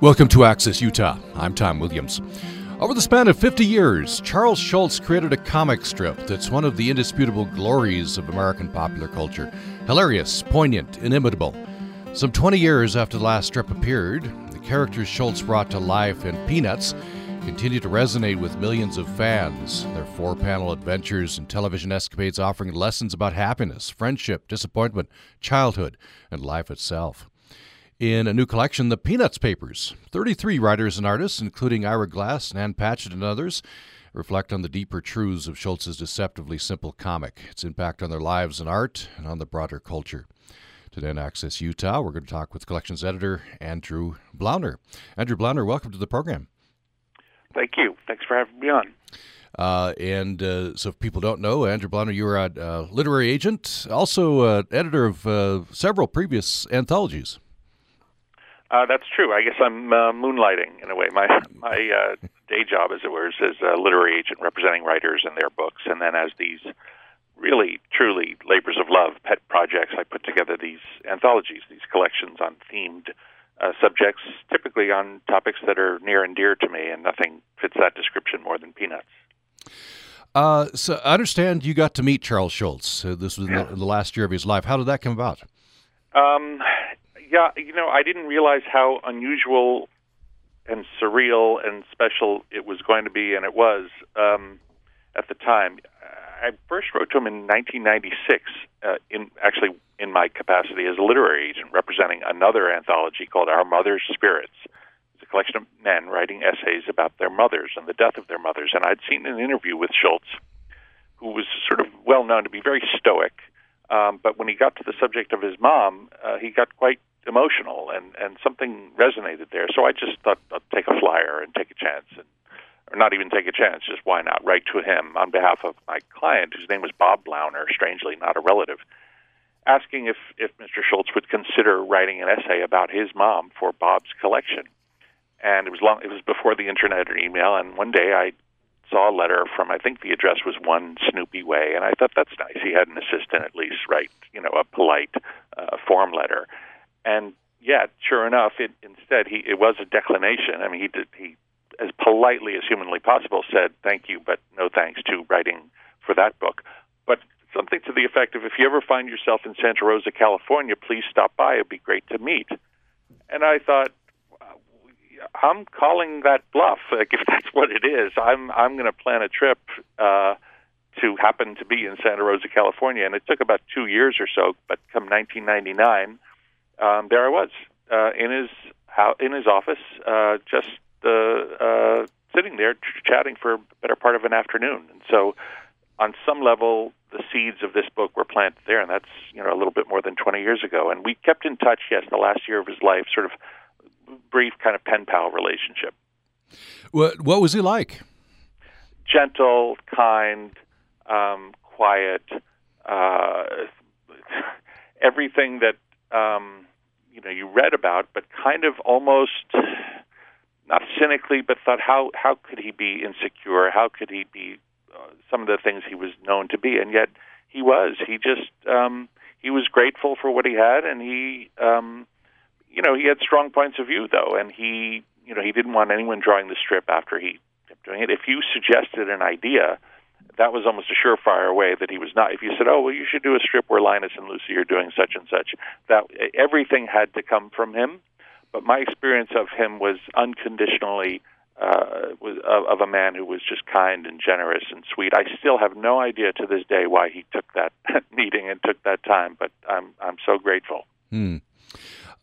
Welcome to Access Utah. I'm Tom Williams. Over the span of 50 years, Charles Schulz created a comic strip that's one of the indisputable glories of American popular culture. Hilarious, poignant, inimitable. Some 20 years after the last strip appeared, the characters Schulz brought to life in Peanuts continue to resonate with millions of fans. Their four panel adventures and television escapades offering lessons about happiness, friendship, disappointment, childhood, and life itself in a new collection, the Peanuts Papers. 33 writers and artists, including Ira Glass, Ann Patchett, and others, reflect on the deeper truths of Schulz's deceptively simple comic, its impact on their lives and art, and on the broader culture. Today on Access Utah, we're going to talk with collections editor Andrew Blauner. Andrew Blauner, welcome to the program. Thank you. Thanks for having me on. Uh, and uh, so, if people don't know, Andrew Blauner, you're a uh, literary agent, also uh, editor of uh, several previous anthologies. Uh, that's true. I guess I'm uh, moonlighting in a way. My my uh, day job, as it were, is as a literary agent representing writers and their books, and then as these really, truly labors of love, pet projects, I put together these anthologies, these collections on themed uh, subjects, typically on topics that are near and dear to me, and nothing fits that description more than peanuts. Uh, so I understand you got to meet Charles Schulz. Uh, this was in the, the, last year of his life. How did that come about? Um, yeah, you know, I didn't realize how unusual and surreal and special it was going to be, and it was um, at the time. I first wrote to him in 1996, uh, in actually in my capacity as a literary agent, representing another anthology called Our Mother's Spirits. It's a collection of men writing essays about their mothers and the death of their mothers. And I'd seen an interview with Schulz, who was sort of well known to be very stoic. Um, but when he got to the subject of his mom, uh, he got quite emotional, and and something resonated there. So I just thought I'd take a flyer and take a chance, and or not even take a chance, just why not write to him on behalf of my client, whose name was Bob Blauner, strangely not a relative, asking if if Mr. Schulz would consider writing an essay about his mom for Bob's collection. And it was long. It was before the internet or email. And one day I saw a letter from I think the address was One Snoopy Way, and I thought that's nice. He had an assistant at least write you know a polite uh, form letter and yet, sure enough, it instead he it was a declination. I mean, he did he as politely as humanly possible said thank you, but no thanks to writing for that book. But something to the effect of if you ever find yourself in Santa Rosa, California, please stop by. It'd be great to meet. And I thought, I'm calling that bluff. Like if that's what it is, I'm I'm going to plan a trip uh, to happen to be in Santa Rosa, California. And it took about two years or so. But come 1999 um, there I was uh, in his in his office, uh, just uh, uh, sitting there ch- chatting for a better part of an afternoon. And so, on some level, the seeds of this book were planted there, and that's you know a little bit more than 20 years ago. And we kept in touch. Yes, the last year of his life, sort of brief kind of pen pal relationship. What What was he like? Gentle, kind, um, quiet. Uh, everything that um, you know you read about, but kind of almost not cynically, but thought how how could he be insecure? How could he be uh, some of the things he was known to be? And yet he was. He just um, he was grateful for what he had, and he um, you know he had strong points of view though, and he you know he didn't want anyone drawing the strip after he kept doing it. If you suggested an idea that was almost a surefire way that he was not. If you said, "Oh, well, you should do a strip where Linus and Lucy are doing such and such," that everything had to come from him. But my experience of him was unconditionally uh, was of, of a man who was just kind and generous and sweet. I still have no idea to this day why he took that meeting and took that time, but I'm I'm so grateful. Hmm.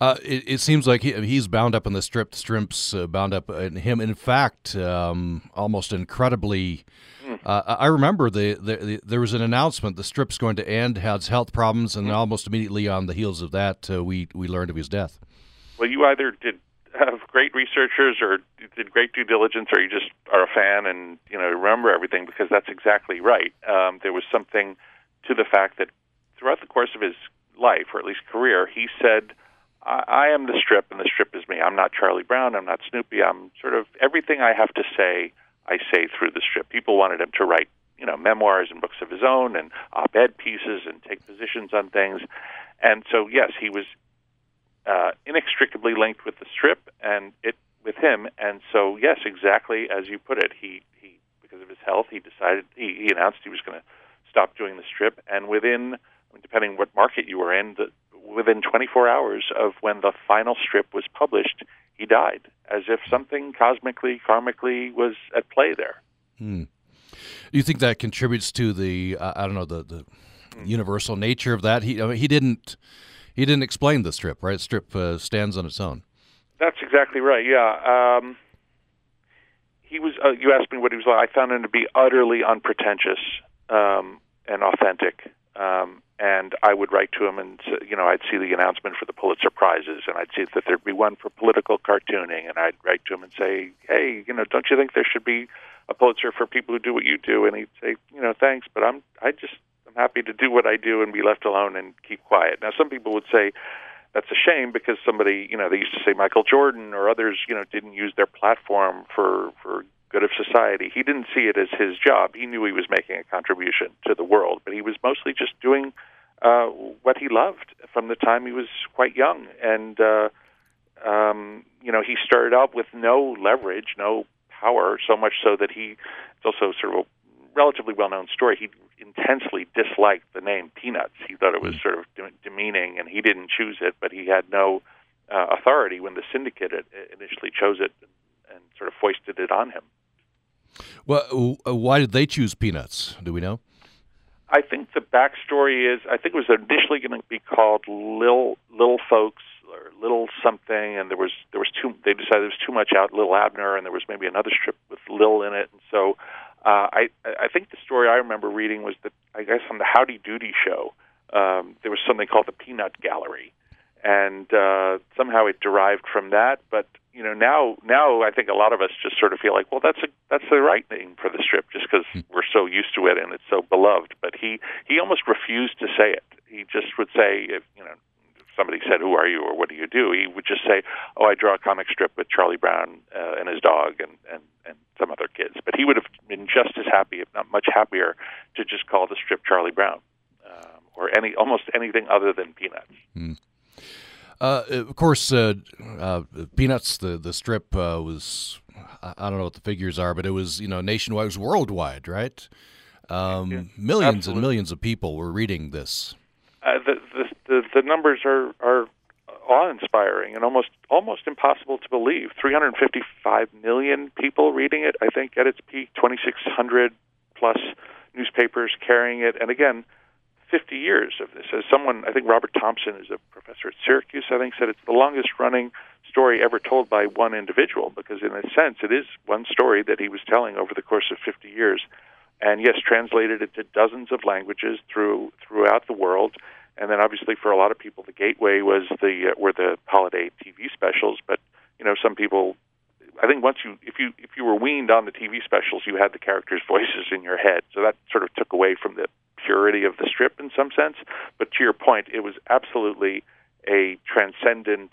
Uh, it, it, seems like he, he's bound up in the strip. The strips uh, bound up in him. In fact, um, almost incredibly uh, I remember the, the, the, there was an announcement the strip's going to end, has health problems, and mm-hmm. almost immediately on the heels of that, uh, we we learned of his death. Well, you either did have great researchers or did great due diligence, or you just are a fan and you know remember everything because that's exactly right. Um, there was something to the fact that throughout the course of his life, or at least career, he said. I, I am the strip, and the strip is me. I'm not Charlie Brown. I'm not Snoopy. I'm sort of everything I have to say I say through the strip. People wanted him to write, you know, memoirs and books of his own and op-ed pieces and take positions on things. And so, yes, he was uh, inextricably linked with the strip, and it with him. And so, yes, exactly as you put it, he he because of his health, he decided he, he announced he was going to stop doing the strip, and within, depending what market you were in, the, within 24 hours of when the final strip was published, he died, as if something cosmically, karmically was at play there. Hmm. Do you think that contributes to the uh, I don't know the the hmm. universal nature of that? He I mean, he didn't he didn't explain the strip, right? Strip uh, stands on its own. That's exactly right. Yeah. Um, he was. Uh, you asked me what he was like. I found him to be utterly unpretentious um, and authentic. Um, and I would write to him, and you know, I'd see the announcement for the Pulitzer prizes, and I'd see that there'd be one for political cartooning, and I'd write to him and say, "Hey, you know, don't you think there should be a Pulitzer for people who do what you do?" And he'd say, "You know, thanks, but I'm I just I'm happy to do what I do and be left alone and keep quiet." Now, some people would say that's a shame because somebody, you know, they used to say Michael Jordan or others, you know, didn't use their platform for for good of society. He didn't see it as his job. He knew he was making a contribution to the world, but he was mostly just doing uh, what he loved from the time he was quite young. And uh, um, you know, he started out with no leverage, no power, so much so that he. It's also sort of a relatively well-known story. He intensely disliked the name Peanuts. He thought it was sort of demeaning, and he didn't choose it, but he had no uh, authority when the syndicate initially chose it and sort of foisted it on him. Well, uh, why did they choose Peanuts? Do we know? I think the backstory is I think it was initially going to be called Little Little Folks or Little something, and there was there was too they decided there was too much out Little Abner, and there was maybe another strip with Lil in it, and so uh, I I think the story I remember reading was that I guess on the Howdy Doody show um, there was something called the Peanut Gallery, and uh, somehow it derived from that, but you know now now I think a lot of us just sort of feel like well that's a that's the right name for the strip just because hmm. we're so used to it and it's so beloved but he he almost refused to say it he just would say if you know if somebody said who are you or what do you do he would just say oh I draw a comic strip with Charlie Brown uh, and his dog and and and some other kids but he would have been just as happy if not much happier to just call the strip Charlie Brown um, or any almost anything other than Peanuts. Mm. Uh, of course, uh, uh, Peanuts, the the strip uh, was I don't know what the figures are, but it was you know nationwide, it was worldwide, right? Um, yeah, millions absolutely. and millions of people were reading this. Uh, the, the, the the numbers are are awe-inspiring and almost almost impossible to believe. 355 million people reading it. I think at its peak, 2,600 plus newspapers carrying it, and again 50 years of this. As someone, I think Robert Thompson is a professor at Syracuse, I think, said it's the longest running story ever told by one individual because, in a sense, it is one story that he was telling over the course of 50 years. And yes, translated into dozens of languages through throughout the world. And then, obviously, for a lot of people, the gateway was the uh, were the holiday TV specials. But you know, some people I think once you if you if you were weaned on the TV specials, you had the characters' voices in your head, so that sort of took away from the purity of the strip in some sense. But to your point, it was absolutely a transcendent,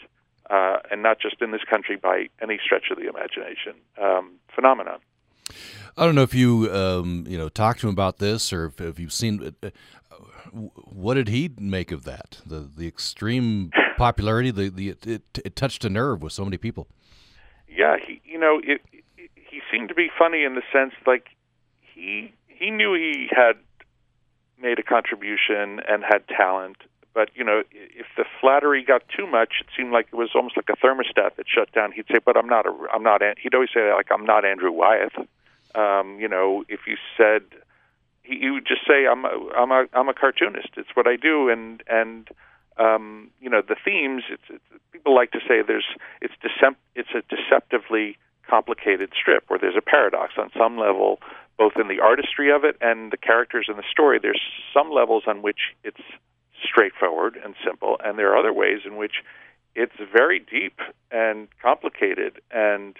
uh, and not just in this country by any stretch of the imagination, um, phenomenon. I don't know if you um, you know talked to him about this or if, if you've seen. Uh, what did he make of that? The the extreme popularity, the the it, it touched a nerve with so many people. Yeah, he you know it, it, he seemed to be funny in the sense like he he knew he had made a contribution and had talent. But you know, if the flattery got too much, it seemed like it was almost like a thermostat that shut down. He'd say, "But I'm not a, I'm not." He'd always say, "Like I'm not Andrew Wyeth." Um, you know, if you said, he, he would just say, "I'm a, I'm a, I'm a cartoonist. It's what I do." And and um, you know, the themes. It's, it's people like to say there's it's decep- it's a deceptively complicated strip where there's a paradox on some level both in the artistry of it and the characters in the story. There's some levels on which it's straightforward and simple, and there are other ways in which it's very deep and complicated. And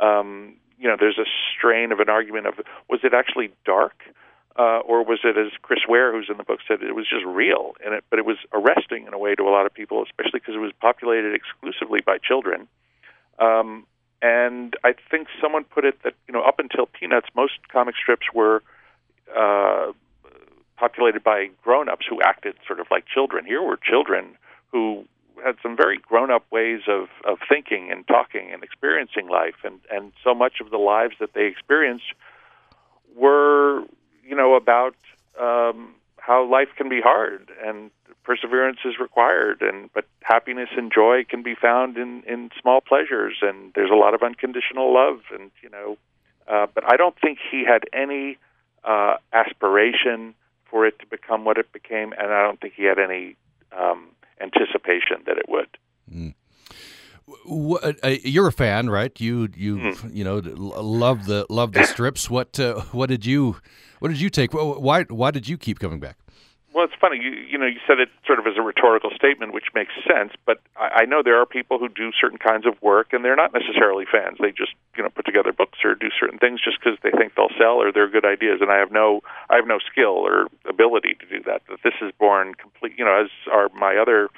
um, you know, there's a strain of an argument of was it actually dark, uh, or was it, as Chris Ware, who's in the book, said, it was just real, and it, but it was arresting in a way to a lot of people, especially because it was populated exclusively by children. Um, and I think someone put it that you know up until Peanuts, most comic strips were uh, populated by grown-ups who acted sort of like children. Here were children who had some very grown-up ways of of thinking and talking and experiencing life, and and so much of the lives that they experienced about um, how life can be hard and perseverance is required and but happiness and joy can be found in in small pleasures and there's a lot of unconditional love and you know uh, but I don't think he had any uh, aspiration for it to become what it became and I don't think he had any um, anticipation that it would. Mm. Uh, you're a fan, right? You you mm. you know love the love the strips. What uh, what did you what did you take? Why why did you keep coming back? Well, it's funny. You, you know, you said it sort of as a rhetorical statement, which makes sense. But I, I know there are people who do certain kinds of work, and they're not necessarily fans. They just, you know, put together books or do certain things just because they think they'll sell or they're good ideas. And I have no, I have no skill or ability to do that. That this is born complete. You know, as are my other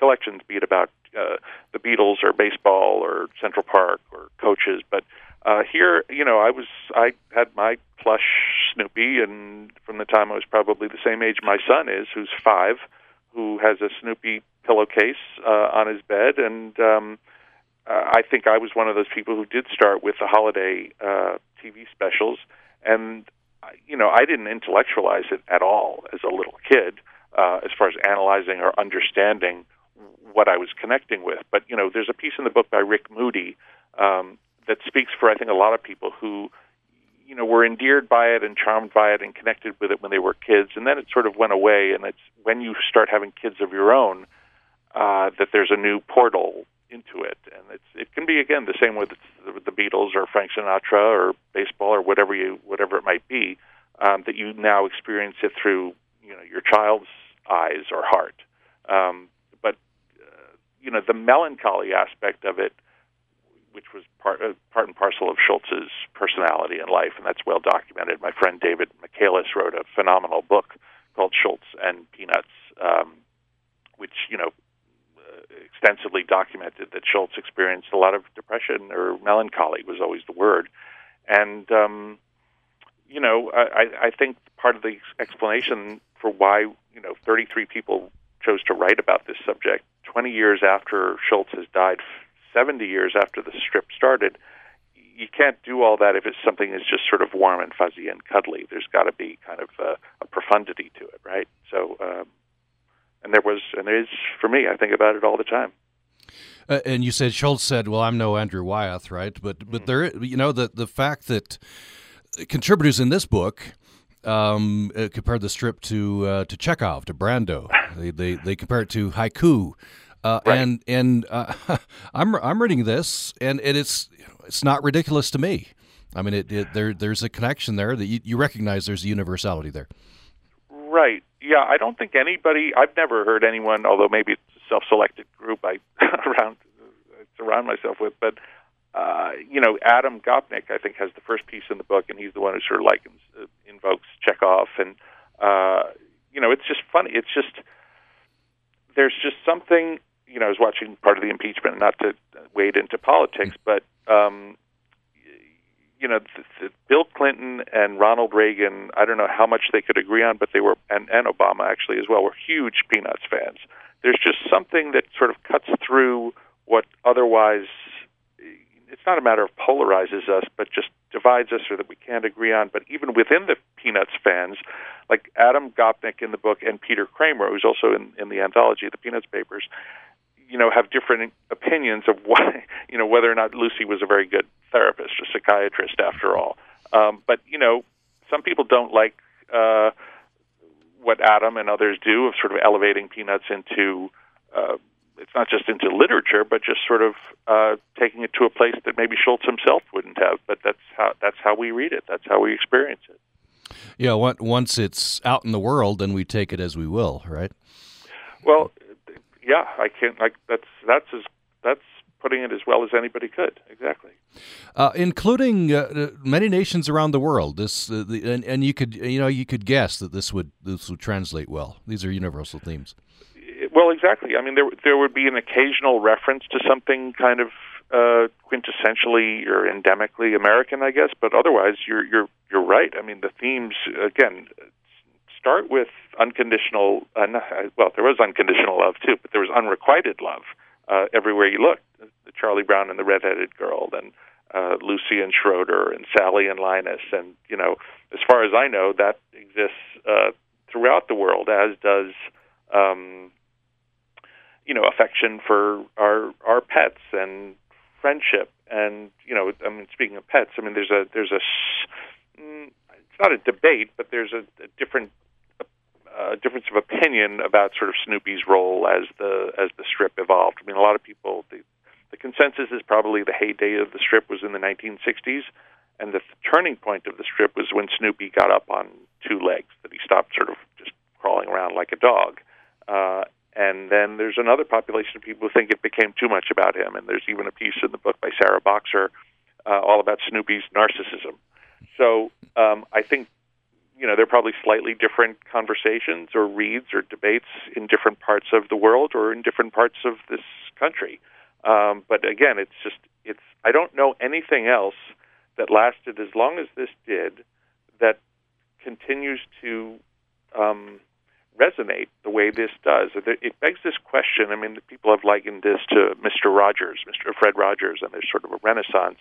collections, be it about uh, the Beatles or baseball or Central Park or coaches, but uh, here, you know, I was I had my plush Snoopy, and from the time I was probably the same age my son is, who's five, who has a Snoopy pillowcase uh, on his bed, and um, uh, I think I was one of those people who did start with the holiday uh, TV specials, and you know, I didn't intellectualize it at all as a little kid, uh, as far as analyzing or understanding what I was connecting with. But you know, there's a piece in the book by Rick Moody um, that speaks for I think a lot of people who you know were endeared by it and charmed by it and connected with it when they were kids, and then it sort of went away. And it's when you start having kids of your own uh, that there's a new portal into it, and it's it can be again the same with the Beatles or Frank Sinatra or baseball or whatever you whatever it might be um, that you now experience it through you know your child's eyes or heart. Um, you know the melancholy aspect of it which was part uh, part and parcel of Schulz's personality and life, and that's well documented. My friend David Michaelis wrote a phenomenal book called Schulz and Peanuts, um, which you know uh, extensively documented that Schulz experienced a lot of depression or melancholy was always the word, and um, you know I, I think part of the explanation for why you know 33 people chose to write about this subject 20 years after Schulz has died 70 years after the strip started, you can't do all that if it's something that's just sort of warm and fuzzy and cuddly. There's got to be kind of a, a profundity to it, right? So, um, and there was, and there is for me. I think about it all the time. Uh, and you said Schulz said, "Well, I'm no Andrew Wyeth, right?" But but mm. there, you know, the the fact that contributors in this book um, uh, compared the strip to uh, to Chekhov, to Brando. they, they they compare it to haiku. Uh, right. And and uh, I'm I'm reading this, and, and it's it's not ridiculous to me. I mean, it, it there there's a connection there that you, you recognize there's a universality there. Right. Yeah. I don't think anybody. I've never heard anyone, although maybe it's a self-selected group I around surround myself with, but. Uh, you know, Adam Gopnik, I think, has the first piece in the book, and he's the one who sort of like uh, invokes Chekhov, and uh, you know, it's just funny. It's just there's just something you know, I was watching part of the impeachment, not to wade into politics, but um, you know, th- th- Bill Clinton and Ronald Reagan. I don't know how much they could agree on, but they were, and, and Obama actually as well, were huge Peanuts fans. There's just something that sort of cuts through what otherwise. It's not a matter of polarizes us, but just divides us, or that we can't agree on. But even within the Peanuts fans, like Adam Gopnik in the book and Peter Kramer, who's also in, in the anthology the Peanuts Papers, you know have different opinions of why you know whether or not Lucy was a very good therapist or psychiatrist after all. Um, but you know, some people don't like uh, what Adam and others do of sort of elevating Peanuts into. Uh, it's not just into literature, but just sort of uh, taking it to a place that maybe Schulz himself wouldn't have. But that's how that's how we read it. That's how we experience it. Yeah, once it's out in the world, then we take it as we will, right? Well, yeah, I can't. Like that's that's as that's putting it as well as anybody could. Exactly. Uh, including uh, many nations around the world. This uh, the, and, and you could you know you could guess that this would this would translate well. These are universal themes. Well, exactly. I mean, there there would be an occasional reference to something kind of uh, quintessentially or endemically American, I guess. But otherwise, you're you're you're right. I mean, the themes again start with unconditional. Uh, well, there was unconditional love too, but there was unrequited love uh, everywhere you looked. The Charlie Brown and the redheaded girl, and uh, Lucy and Schroeder, and Sally and Linus, and you know, as far as I know, that exists uh, throughout the world, as does. Um, you know, affection for our our pets and friendship, and you know, I mean, speaking of pets, I mean, there's a there's a mm, it's not a debate, but there's a, a different uh, difference of opinion about sort of Snoopy's role as the as the strip evolved. I mean, a lot of people the the consensus is probably the heyday of the strip was in the 1960s, and the turning point of the strip was when Snoopy got up on two legs, that he stopped sort of just crawling around like a dog. Uh, and then there's another population of people who think it became too much about him. And there's even a piece in the book by Sarah Boxer uh, all about Snoopy's narcissism. So um, I think you know, they're probably slightly different conversations or reads or debates in different parts of the world or in different parts of this country. Um, but again, it's just it's. I don't know anything else that lasted as long as this did that continues to um, resonate the way this does. It begs this question. I mean, people have likened this to Mr. Rogers, Mr. Fred Rogers, and there's sort of a renaissance.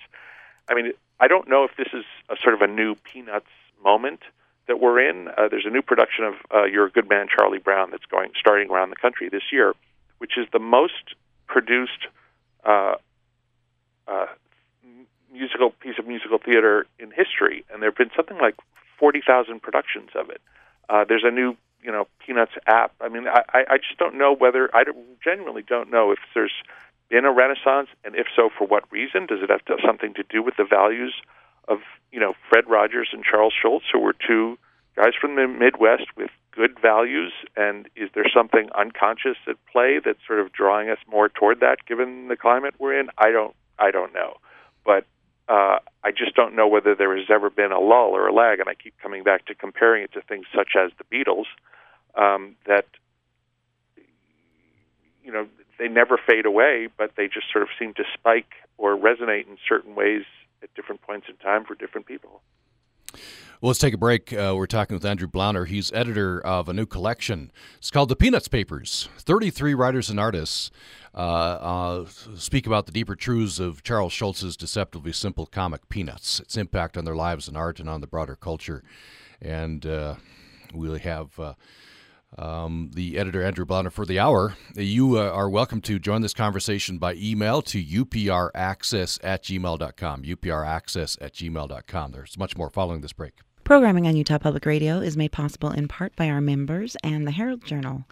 I mean, I don't know if this is a sort of a new Peanuts moment that we're in. Uh, there's a new production of uh, You're a Good Man, Charlie Brown that's going starting around the country this year, which is the most produced uh, uh, musical piece of musical theater in history, and there have been something like forty thousand productions of it. Uh, there's a new, you know, Peanuts app. I mean, I, I just don't know whether I genuinely don't know if there's been a renaissance, and if so, for what reason? Does it have to something to do with the values of you know Fred Rogers and Charles Schulz, who were two guys from the Midwest with good values, and is there something unconscious at play that's sort of drawing us more toward that, given the climate we're in? I don't, I don't know, but uh, I just don't know whether there has ever been a lull or a lag, and I keep coming back to comparing it to things such as the Beatles, um, that you know they never fade away, but they just sort of seem to spike or resonate in certain ways at different points in time for different people. Well, let's take a break. Uh, we're talking with Andrew Blauner. He's editor of a new collection. It's called The Peanuts Papers 33 writers and artists uh, speak about the deeper truths of Charles Schulz's deceptively simple comic Peanuts, its impact on their lives and art and on the broader culture. And uh, we'll have uh, um, the editor, Andrew Blauner, for the hour. You uh, are welcome to join this conversation by email to upraccess at gmail.com. upraccess at gmail.com. There's much more following this break. Programming on Utah Public Radio is made possible in part by our members and the Herald Journal,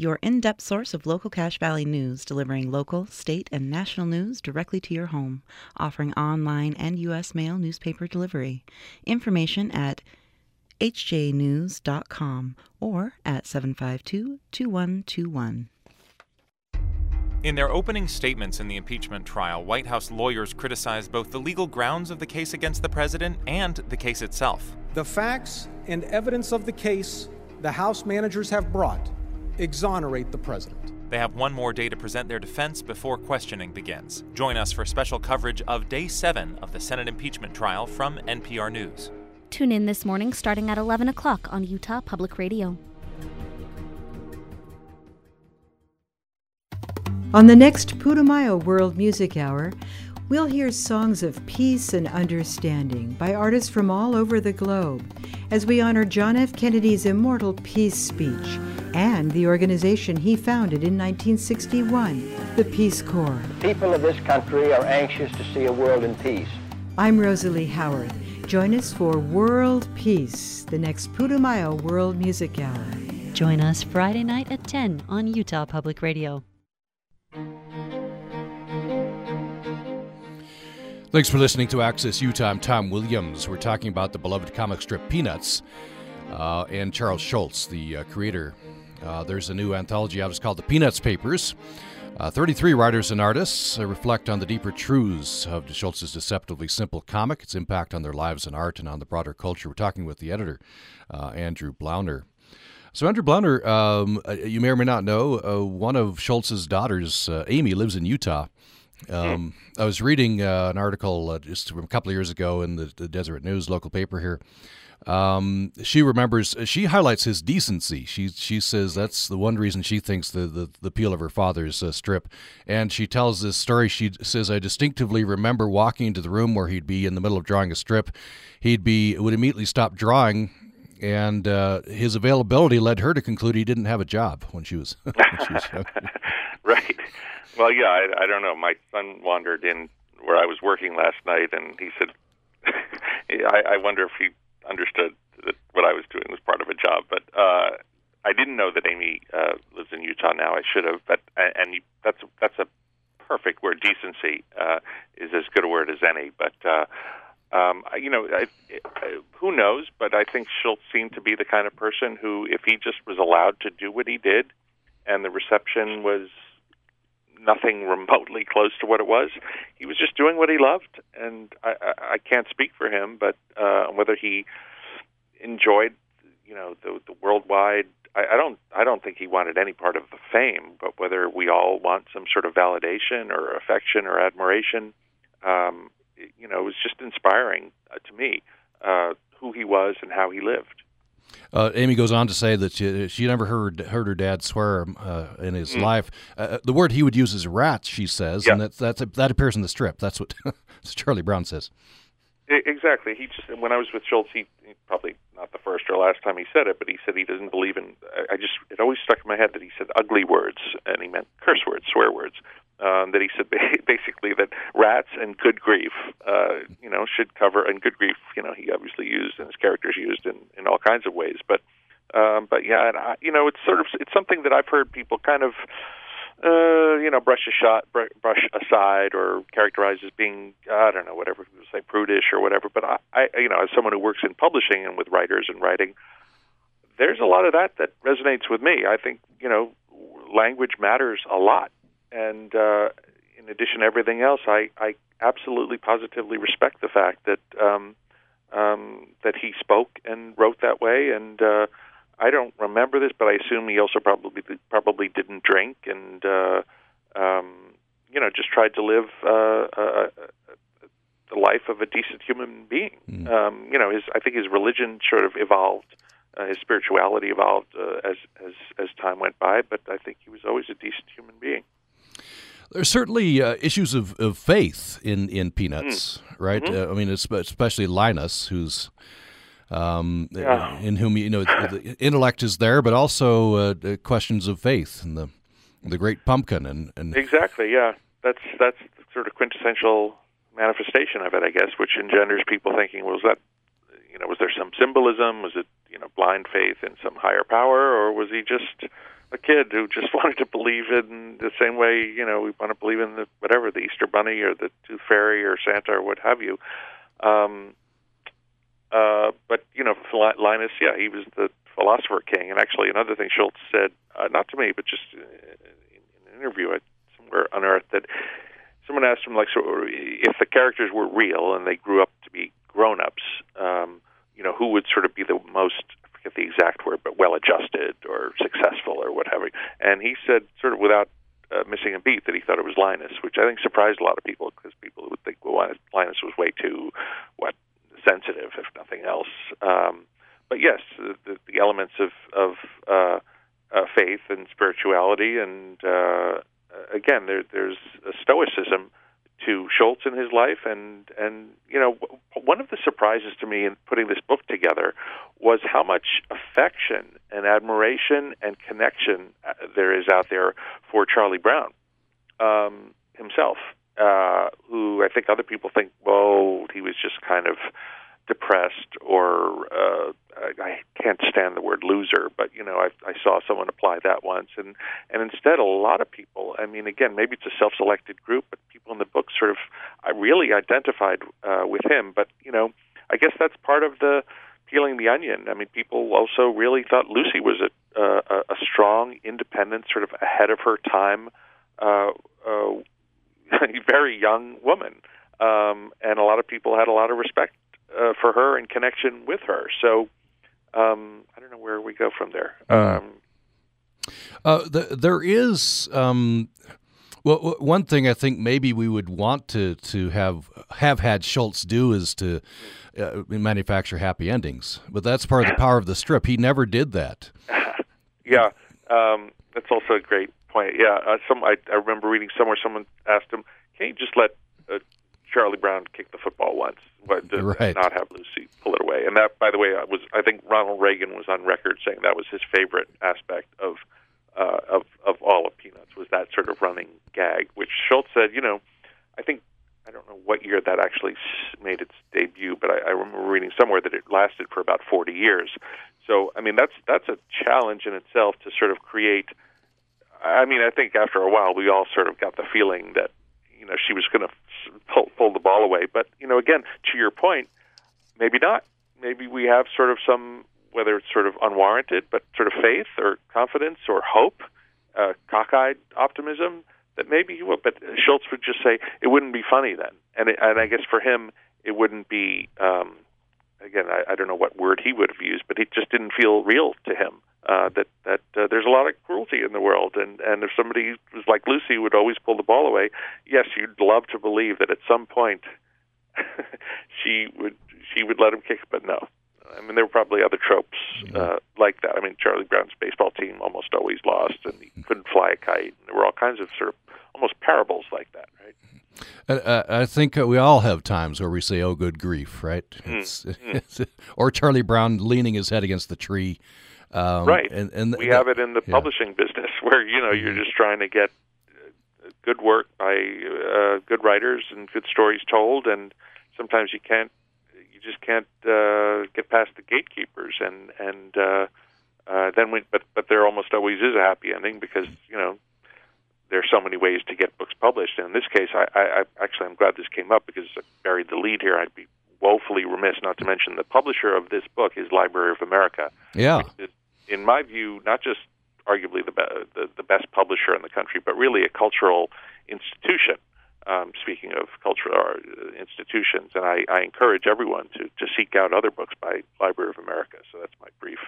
your in depth source of local Cache Valley news, delivering local, state, and national news directly to your home, offering online and U.S. mail newspaper delivery. Information at hjnews.com or at 752 2121. In their opening statements in the impeachment trial, White House lawyers criticized both the legal grounds of the case against the president and the case itself. The facts and evidence of the case the House managers have brought exonerate the president. They have one more day to present their defense before questioning begins. Join us for special coverage of Day 7 of the Senate impeachment trial from NPR News. Tune in this morning starting at 11 o'clock on Utah Public Radio. On the next Putumayo World Music Hour, we'll hear songs of peace and understanding by artists from all over the globe as we honor John F. Kennedy's immortal peace speech and the organization he founded in 1961, the Peace Corps. People of this country are anxious to see a world in peace. I'm Rosalie Howarth. Join us for World Peace, the next Putumayo World Music Hour. Join us Friday night at 10 on Utah Public Radio. Thanks for listening to Access Utah. I'm Tom Williams. We're talking about the beloved comic strip Peanuts uh, and Charles Schulz, the uh, creator. Uh, there's a new anthology out. It's called The Peanuts Papers. Uh, 33 writers and artists uh, reflect on the deeper truths of Schulz's deceptively simple comic, its impact on their lives and art, and on the broader culture. We're talking with the editor, uh, Andrew Blauner. So, Andrew Blauner, um, you may or may not know, one of Schulz's daughters, Amy, lives in Utah. Um, I was reading an article just from a couple of years ago in the, the Deseret News, local paper here, Um, she remembers. She highlights his decency. She she says that's the one reason she thinks the the, the appeal of her father's uh, strip. And she tells this story. She says, "I distinctively remember walking into the room where he'd be in the middle of drawing a strip. He'd be would immediately stop drawing." And uh, his availability led her to conclude he didn't have a job when she was, when she was right. Well, yeah, I, I don't know. My son wandered in where I was working last night, and he said, I, "I wonder if he understood that what I was doing was part of a job." But uh, I didn't know that Amy uh, lives in Utah now. I should have. But and that's that's a perfect word. Decency uh, is as good a word as any. But uh, um, you know, I, I, who knows? But I think Schulz seemed to be the kind of person who, if he just was allowed to do what he did, and the reception was nothing remotely close to what it was. He was just doing what he loved, and I, I, I can't speak for him, but uh, whether he enjoyed, you know, the, the worldwide. I, I don't. I don't think he wanted any part of the fame, but whether we all want some sort of validation or affection or admiration, um, you know, it was just inspiring uh, to me uh, who he was and how he lived. Uh, Amy goes on to say that she, she never heard heard her dad swear uh, in his mm. life. Uh, the word he would use is "rats," she says, yeah. and that's, that's that appears in the strip. That's what Charlie Brown says. Exactly. He just when I was with Schulz, he, he probably not the first or last time he said it, but he said he doesn't believe in. I just it always stuck in my head that he said ugly words, and he meant curse words, swear words um, that he said basically that rats and good grief, uh, you know, should cover. And good grief, you know, he obviously used and his characters used in in all kinds of ways. But um, but yeah, and I, you know, it's sort of it's something that I've heard people kind of. Uh, you know, brush a shot, brush aside, or characterize as being, I don't know, whatever, say prudish or whatever. But I, I, you know, as someone who works in publishing and with writers and writing, there's a lot of that that resonates with me. I think, you know, language matters a lot, and uh, in addition to everything else, I, I absolutely positively respect the fact that um, um, that he spoke and wrote that way. And uh, I don't remember this, but I assume he also probably probably didn't drink and uh, um, you know just tried to live uh, uh, the life of a decent human being. Mm. Um, you know, his I think his religion sort of evolved. Uh, his spirituality evolved uh, as as as time went by, but I think he was always a decent human being. There's certainly uh, issues of, of faith in, in Peanuts, mm. right? Mm-hmm. Uh, I mean, especially Linus, who's um, yeah. in whom you know the intellect is there, but also uh, questions of faith and the the Great Pumpkin and, and exactly, yeah, that's that's sort of quintessential manifestation of it, I guess, which engenders people thinking, well, was that you know, was there some symbolism? Was it you know blind faith in some higher power, or was he just a kid who just wanted to believe in the same way you know we want to believe in the whatever the Easter Bunny or the Tooth Fairy or Santa or what have you. Um, uh, but you know, Linus, yeah, he was the philosopher king. And actually, another thing Schulz said, uh, not to me, but just in an interview at somewhere unearthed, that someone asked him like, so if the characters were real and they grew up to be grown-ups, um, you know, who would sort of be the most forget the exact word, but well adjusted or successful or whatever. And he said, sort of without uh, missing a beat, that he thought it was Linus, which I think surprised a lot of people because people would think, well, Linus was way too what sensitive, if nothing else. Um, but yes, the, the elements of of uh, uh, faith and spirituality, and uh, again, there, there's a stoicism to Schulz in his life, and and you know one of the surprises to me in putting this book together was how much affection and admiration and connection uh, there is out there for Charlie Brown um, himself, uh, who I think other people think, well, he was just kind of depressed or uh, I can't stand the word loser, but you know I, I saw someone apply that once, and and instead a lot of people. I mean, again, maybe it's a self-selected group, but people in the book sort of I really identified uh, with him. But you know, I guess that's part of the peeling the onion. I mean, people also really thought Lucy was a uh, a strong, independent, sort of ahead of her time, uh, uh, very young woman. Um, and a lot of people had a lot of respect uh, for her and connection with her. So um, I don't know where we go from there. Mm. Um, uh, the, there is um, Well, one thing I think maybe we would want to to have have had Schulz do is to uh, manufacture happy endings, but that's part of the power of the strip. He never did that. yeah, um, that's also a great point. Yeah, uh, some I, I remember reading somewhere someone asked him, "Can you just let uh, Charlie Brown kick the football once, but right. not have Lucy pull it away?" And that, by the way, was I think Ronald Reagan was on record saying that was his favorite aspect of uh, of of all of Peanuts was that sort of running gag, which Schulz said, you know, I think I don't know what year that actually made its debut, but I, I remember reading somewhere that it lasted for about 40 years. So, I mean, that's that's a challenge in itself to sort of create. I mean, I think after a while we all sort of got the feeling that know she was going to pull, pull the ball away. But you know, again, to your point, maybe not. Maybe we have sort of some whether it's sort of unwarranted, but sort of faith or confidence or hope, uh, cockeyed optimism that maybe he would. But Schulz would just say it wouldn't be funny then, and it, and I guess for him it wouldn't be. Um, again, I, I don't know what word he would have used, but it just didn't feel real to him. Uh, that that uh, there's a lot of cruelty in the world, and and if somebody was like Lucy would always pull the ball away, yes, you'd love to believe that at some point she would she would let him kick, but no, I mean, there were probably other tropes uh, like that. I mean, Charlie Brown's baseball team almost always lost, and he couldn't fly a kite. And there were all kinds of sort of almost parables like that, right? Uh, I think we all have times where we say, "Oh, good grief!" Right? Mm. or Charlie Brown leaning his head against the tree. Um, right. And, and we have it in the yeah. publishing business, where you know you're just trying to get good work by uh, good writers and good stories told, and sometimes you can't you just can't uh, get past the gatekeepers, and and uh, uh, then we, but but there almost always is a happy ending because you know there are so many ways to get books published. And in this case, I, I, I actually I'm glad this came up because I buried the lead here. I'd be woefully remiss not to mention the publisher of this book is Library of America. Yeah, is, in my view, not just arguably the, be- the the best publisher in the country, but really a cultural institution um, speaking of cultural uh, institutions, and I, I encourage everyone to, to seek out other books by Library of America. So that's my brief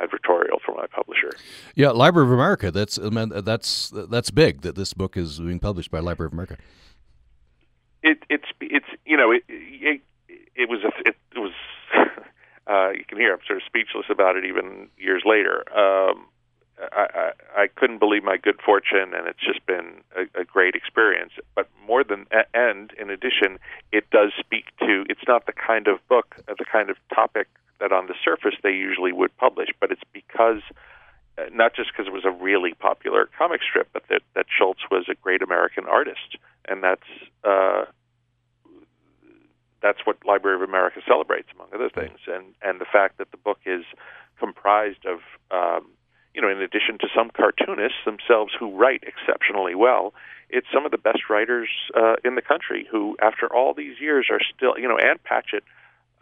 advertorial for my publisher. Yeah, Library of America. That's I mean, that's that's big that this book is being published by Library of America. It, it's it's you know it it, it was a, it, it was uh, you can hear I'm sort of speechless about it even years later. Um, I, I, I couldn't believe my good fortune, and it's just been a, a great experience. But more than and in addition, it does speak to. It's not the kind of book, uh, the kind of topic that on the surface they usually would publish, but it's because uh, not just because it was a really popular comic strip, but that that Schulz was a great American artist, and that's. Uh, that's what Library of America celebrates, among other things, and and the fact that the book is comprised of um, you know, in addition to some cartoonists themselves who write exceptionally well, it's some of the best writers uh, in the country who, after all these years, are still, you know, Ann Patchett,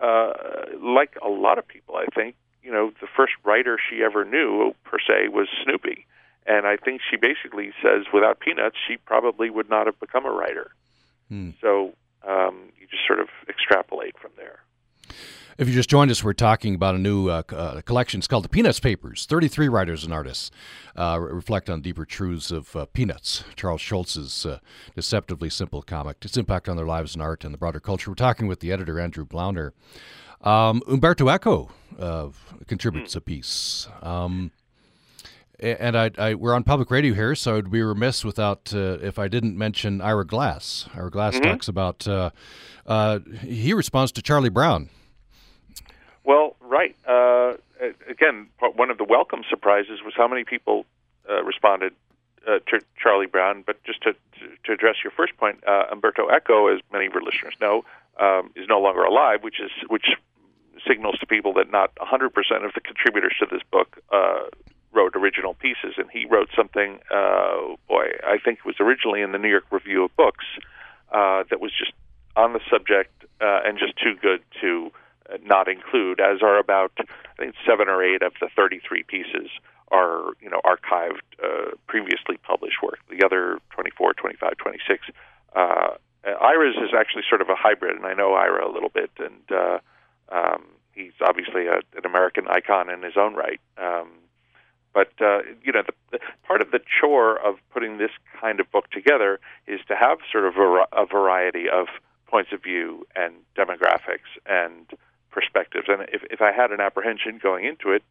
uh, like a lot of people, I think, you know, the first writer she ever knew, per se, was Snoopy. And I think she basically says, without Peanuts, she probably would not have become a writer. Hmm. So um, you just sort of extrapolate from there. If you just joined us, we're talking about a new uh, uh, collection. It's called the Peanuts Papers. 33 writers and artists uh, reflect on deeper truths of uh, Peanuts, Charles Schulz's uh, deceptively simple comic, its impact on their lives and art and the broader culture. We're talking with the editor, Andrew Blauner. Um, Umberto Eco uh, contributes a piece. Um, and I, I, we're on public radio here, so I'd be remiss without uh, if I didn't mention Ira Glass. Ira Glass mm-hmm. talks about uh, uh, he responds to Charlie Brown well, right. Uh, again, one of the welcome surprises was how many people uh, responded uh, to Charlie Brown. But just to, to address your first point, uh, Umberto Eco, as many of your listeners know, um, is no longer alive, which is which signals to people that not 100% of the contributors to this book uh, wrote original pieces, and he wrote something. Uh, boy, I think it was originally in the New York Review of Books uh, that was just on the subject uh, and just too good to not include, as are about I think seven or eight of the 33 pieces are you know archived uh, previously published work. The other 24, 25, 26. Uh, Ira's is actually sort of a hybrid, and I know Ira a little bit, and uh, um, he's obviously a, an American icon in his own right. Um, but uh, you know, the, the part of the chore of putting this kind of book together is to have sort of a, a variety of points of view and demographics and perspectives. And if, if I had an apprehension going into it,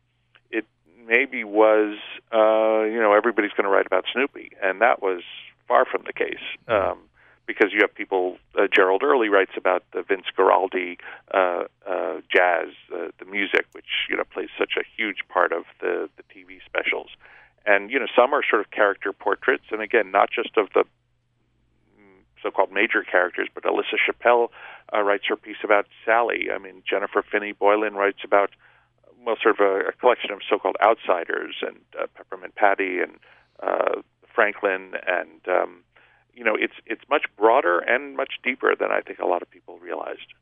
it maybe was, uh, you know, everybody's going to write about Snoopy, and that was far from the case. Um, because you have people, uh, Gerald Early writes about the Vince Guaraldi uh, uh, jazz, uh, the music, which you know plays such a huge part of the the TV specials, and you know some are sort of character portraits, and again, not just of the so-called major characters, but Elissa Schappell uh, writes her piece about Sally. I mean, Jennifer Finney Boylan writes about well, sort of a, a collection of so-called outsiders, and uh, Peppermint Patty and uh, Franklin, and um, you know, it's it's much broader and much deeper than I think a lot of people realized.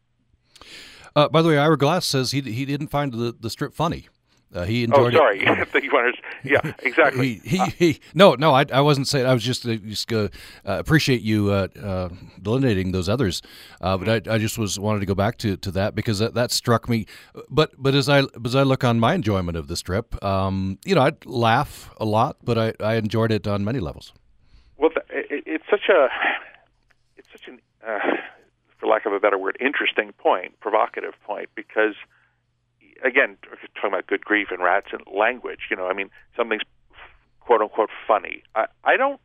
Uh, by the way, Ira Glass says he he didn't find the, the strip funny. Uh, he oh, enjoyed oh, sorry. it. yeah, exactly. he, he, he, no, no, I, I wasn't saying. I was just, uh, just uh, appreciate you uh, uh, delineating those others, uh, but I, I just was wanted to go back to, to that because that, that struck me. But but as I as I look on my enjoyment of the strip, um, you know, I laugh a lot, but I, I enjoyed it on many levels. Such a it's such an uh, for lack of a better word, interesting point, provocative point, because again, talking about good grief and rats and language. You know, I mean, something's quote unquote funny. I, I don't.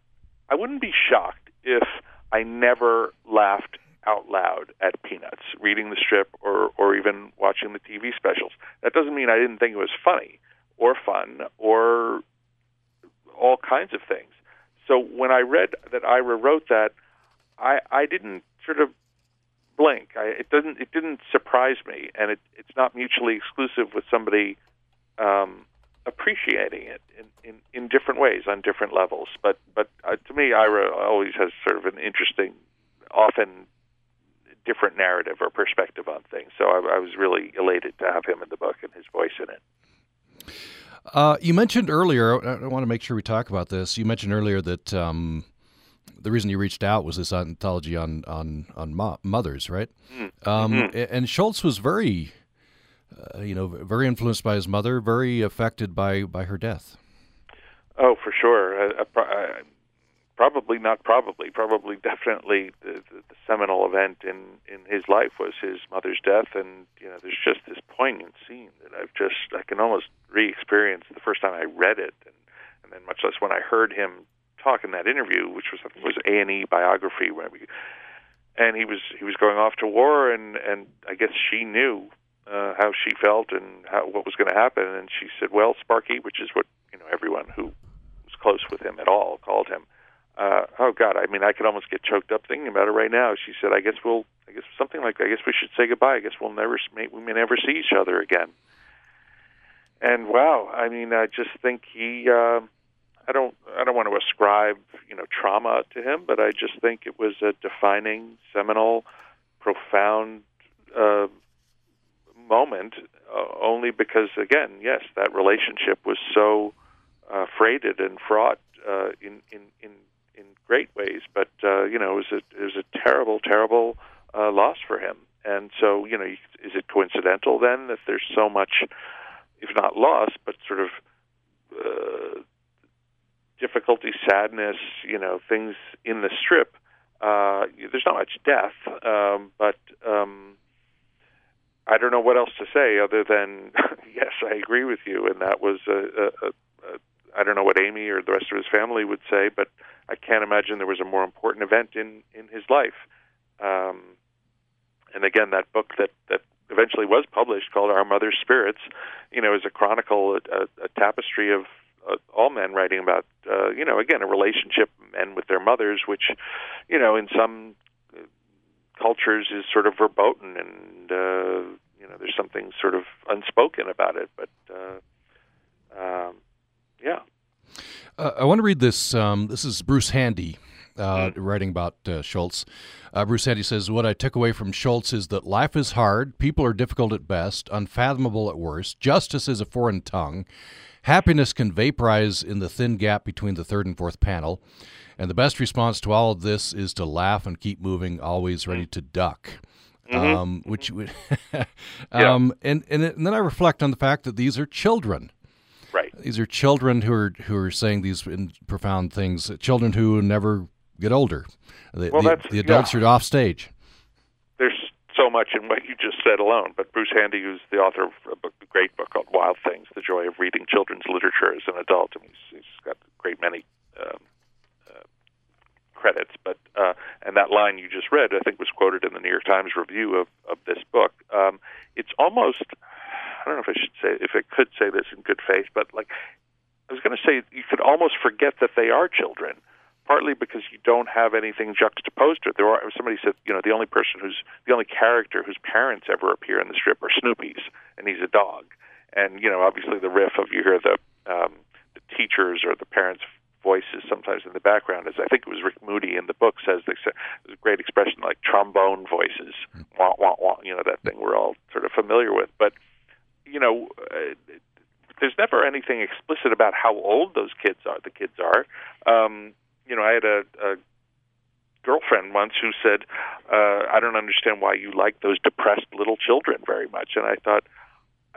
I wouldn't be shocked if I never laughed out loud at Peanuts, reading the strip or or even watching the TV specials. That doesn't mean I didn't think it was funny or fun or all kinds of things. So when I read that Ira wrote that, I I didn't sort of blink. I, it doesn't it didn't surprise me, and it, it's not mutually exclusive with somebody um, appreciating it in, in, in different ways on different levels. But but uh, to me, Ira always has sort of an interesting, often different narrative or perspective on things. So I, I was really elated to have him in the book and his voice in it. Uh, you mentioned earlier, I want to make sure we talk about this. You mentioned earlier that um, the reason you reached out was this anthology on on on mo- mothers, right? Mm-hmm. Um, and Schulz was very, uh, you know, very influenced by his mother, very affected by by her death. Oh, for sure. Probably not. Probably, probably, definitely. The, the, the seminal event in in his life was his mother's death, and you know, there's just this poignant scene that I've just I can almost re-experience the first time I read it, and and then much less when I heard him talk in that interview, which was was A and E biography, we, and he was he was going off to war, and and I guess she knew uh, how she felt and how what was going to happen, and she said, "Well, Sparky," which is what you know everyone who was close with him at all called him. Uh, oh God, I mean, I could almost get choked up thinking about it right now. She said, "I guess we'll, I guess something like, I guess we should say goodbye. I guess we'll never, we may never see each other again." And wow, I mean, I just think he. Uh, I don't I don't want to ascribe you know trauma to him, but I just think it was a defining, seminal, profound uh, moment. Uh, only because again, yes, that relationship was so uh, freighted and fraught uh, in in in in great ways. But uh, you know, it was a it was a terrible, terrible uh, loss for him. And so, you know, is it coincidental then that there's so much, if not loss, but sort of uh, difficulty, sadness, you know, things in the strip. Uh, there's not much death, um, but um, I don't know what else to say other than yes, I agree with you, and that was a, a, a, a I don't know what Amy or the rest of his family would say, but I can't imagine there was a more important event in in his life. Um, and again, that book that that eventually was published called Our Mother's Spirits, you know, is a chronicle, a, a tapestry of uh, all men writing about, uh, you know, again, a relationship men with their mothers, which, you know, in some uh, cultures is sort of verboten and, uh, you know, there's something sort of unspoken about it. But, uh, um, yeah. Uh, I want to read this. Um, this is Bruce Handy. Uh, mm. writing about uh, Schulz. Uh, Bruce Handy says, What I took away from Schulz is that life is hard, people are difficult at best, unfathomable at worst, justice is a foreign tongue, Happiness can vaporize in the thin gap between the third and fourth panel, and the best response to all of this is to laugh and keep moving, always ready to duck. Mm-hmm. Um, which would, um, yeah. and, and and then I reflect on the fact that these are children. These are children who are who are saying these profound things. Children who never get older. The, well, the, the adults yeah. are off stage. There's so much in what you just said alone. But Bruce Handy, who's the author of a, book, a great book called Wild Things: The Joy of Reading Children's Literature as an Adult, and he's, he's got a great many um, uh, credits. But uh, and that line you just read, I think, was quoted in the New York Times review of of this book. Um, it's almost I don't know if I should say if I could say this in good faith, but like I was going to say, you could almost forget that they are children partly because you don't have anything juxtaposed to it. There are somebody said, you know, the only person who's the only character whose parents ever appear in the strip are Snoopy's, and he's a dog. And you know, obviously the riff of you hear the um, the teachers or the parents' voices sometimes in the background. As I think it was Rick Moody in the book says, there's a great expression like trombone voices, wah wah wah. You know that thing we're all sort of familiar with, but you know. Uh, there's never anything explicit about how old those kids are. The kids are, um, you know, I had a, a girlfriend once who said, uh, "I don't understand why you like those depressed little children very much." And I thought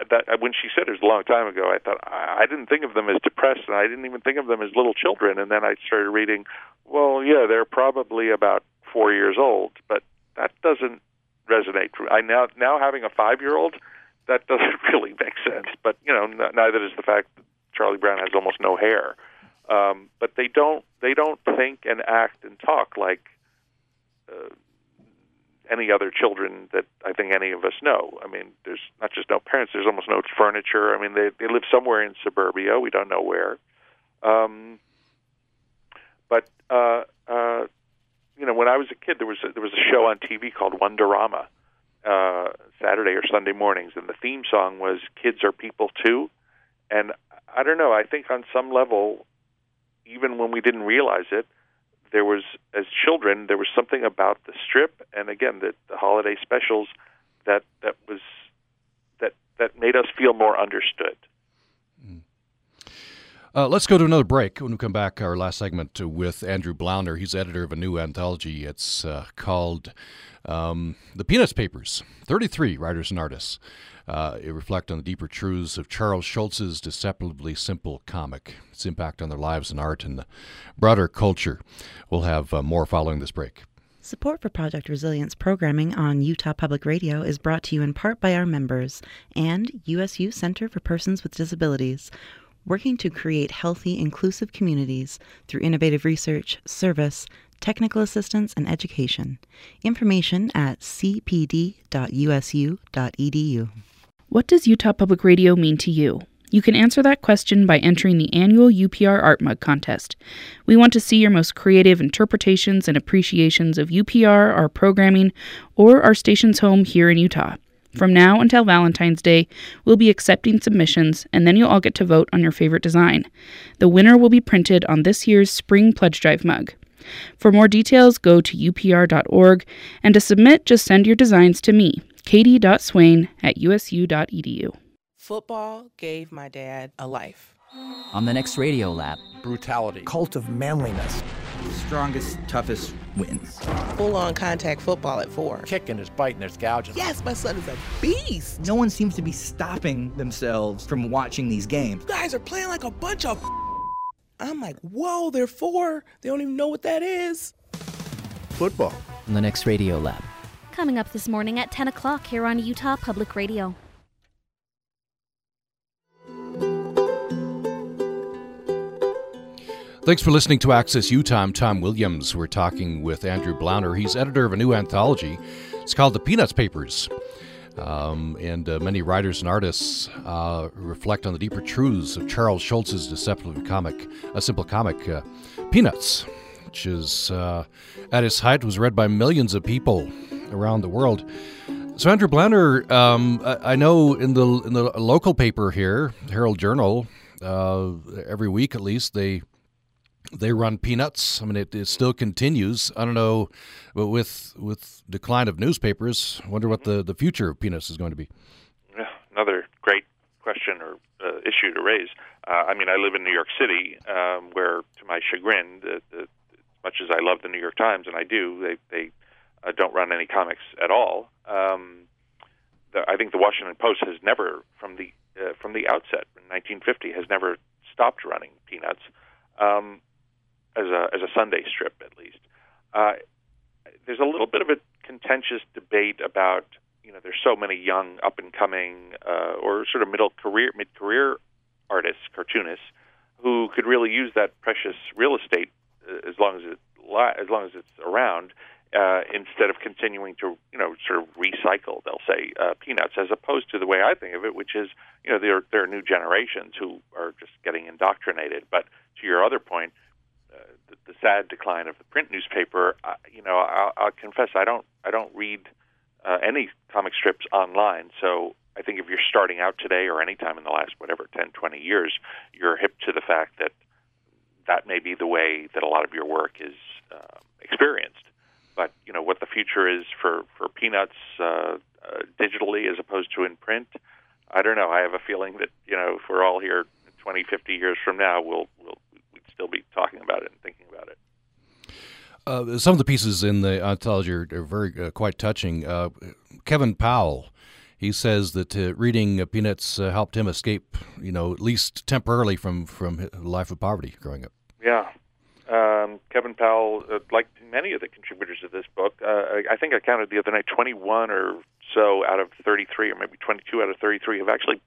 that when she said it was a long time ago, I thought I, I didn't think of them as depressed, and I didn't even think of them as little children. And then I started reading, well, yeah, they're probably about four years old, but that doesn't resonate. I now now having a five year old, that doesn't really make sense. But you know, n- neither does the fact that Charlie Brown has almost no hair um, but they don't they don't think and act and talk like uh, any other children that I think any of us know. I mean, there's not just no parents. There's almost no furniture. I mean, they they live somewhere in suburbia. We don't know where. Um, but uh, uh, you know, when I was a kid, there was a, there was a show on TV called Wonderama, uh, Saturday or Sunday mornings, and the theme song was "Kids Are People Too." And I don't know. I think on some level, even when we didn't realize it, there was, as children, there was something about the strip, and again, the, the holiday specials that that was that that made us feel more understood. Uh, let's go to another break. When we come back, our last segment with Andrew Blauner. He's editor of a new anthology. It's uh, called um, The Peanuts Papers 33 Writers and Artists. Uh, it reflects on the deeper truths of Charles Schulz's deceptively simple comic, its impact on their lives and art and the broader culture. We'll have uh, more following this break. Support for Project Resilience programming on Utah Public Radio is brought to you in part by our members and USU Center for Persons with Disabilities, working to create healthy, inclusive communities through innovative research, service, technical assistance, and education. Information at cpd.usu.edu. What does Utah Public Radio mean to you? You can answer that question by entering the annual UPR Art Mug Contest. We want to see your most creative interpretations and appreciations of UPR, our programming, or our station's home here in Utah. From now until Valentine's Day, we'll be accepting submissions, and then you'll all get to vote on your favorite design. The winner will be printed on this year's Spring Pledge Drive mug. For more details, go to upr.org, and to submit, just send your designs to me, katie.swain at usu.edu. Football gave my dad a life. On the next Radio Lab, brutality, cult of manliness. Strongest, toughest wins. Full on contact football at four. Kicking is biting, there's gouging. Yes, my son is a beast. No one seems to be stopping themselves from watching these games. You guys are playing like a bunch of. I'm like, whoa, they're four. They don't even know what that is. Football. On the next Radio Lab. Coming up this morning at 10 o'clock here on Utah Public Radio. Thanks for listening to Access Utah. I'm Tom Williams. We're talking with Andrew Blauner. He's editor of a new anthology. It's called The Peanuts Papers. Um, and uh, many writers and artists uh, reflect on the deeper truths of Charles Schulz's deceptive comic, a simple comic, uh, Peanuts, which is uh, at its height was read by millions of people around the world. So Andrew Blauner, um, I, I, know in the in the local paper here, Herald Journal, uh, every week at least they they run peanuts. I mean, it, it still continues. I don't know, but with with decline of newspapers, I wonder what the, the future of peanuts is going to be. Yeah, another great question or uh, issue to raise. Uh, I mean, I live in New York City, um, where, to my chagrin, the, the, as much as I love the New York Times, and I do, they they uh, don't run any comics at all. Um, the, I think the Washington Post has never, from the uh, from the outset in 1950, has never stopped running Peanuts um, as a as a Sunday strip, at least. Uh, there's a little bit of a contentious debate about you know there's so many young up and coming uh, or sort of middle career mid career artists cartoonists who could really use that precious real estate uh, as long as it as long as it's around uh, instead of continuing to you know sort of recycle they'll say uh, peanuts as opposed to the way I think of it which is you know there there are new generations who are just getting indoctrinated but to your other point the, the sad decline of the print newspaper uh, you know I'll, I'll confess I don't I don't read uh, any comic strips online so I think if you're starting out today or any time in the last whatever 10 20 years you're hip to the fact that that may be the way that a lot of your work is uh, experienced but you know what the future is for for peanuts uh, uh, digitally as opposed to in print. I don't know. I have a feeling that you know if we're all here 20, 50 years from now, we'll we'll we'd still be talking about it. Uh, some of the pieces in the anthology are, are very uh, quite touching. Uh, Kevin Powell, he says that uh, reading Peanuts uh, helped him escape, you know, at least temporarily from from life of poverty growing up. Yeah, um, Kevin Powell, uh, like many of the contributors of this book, I think I counted the other night 21 or so out of 33, or maybe 22 out of 33, have actually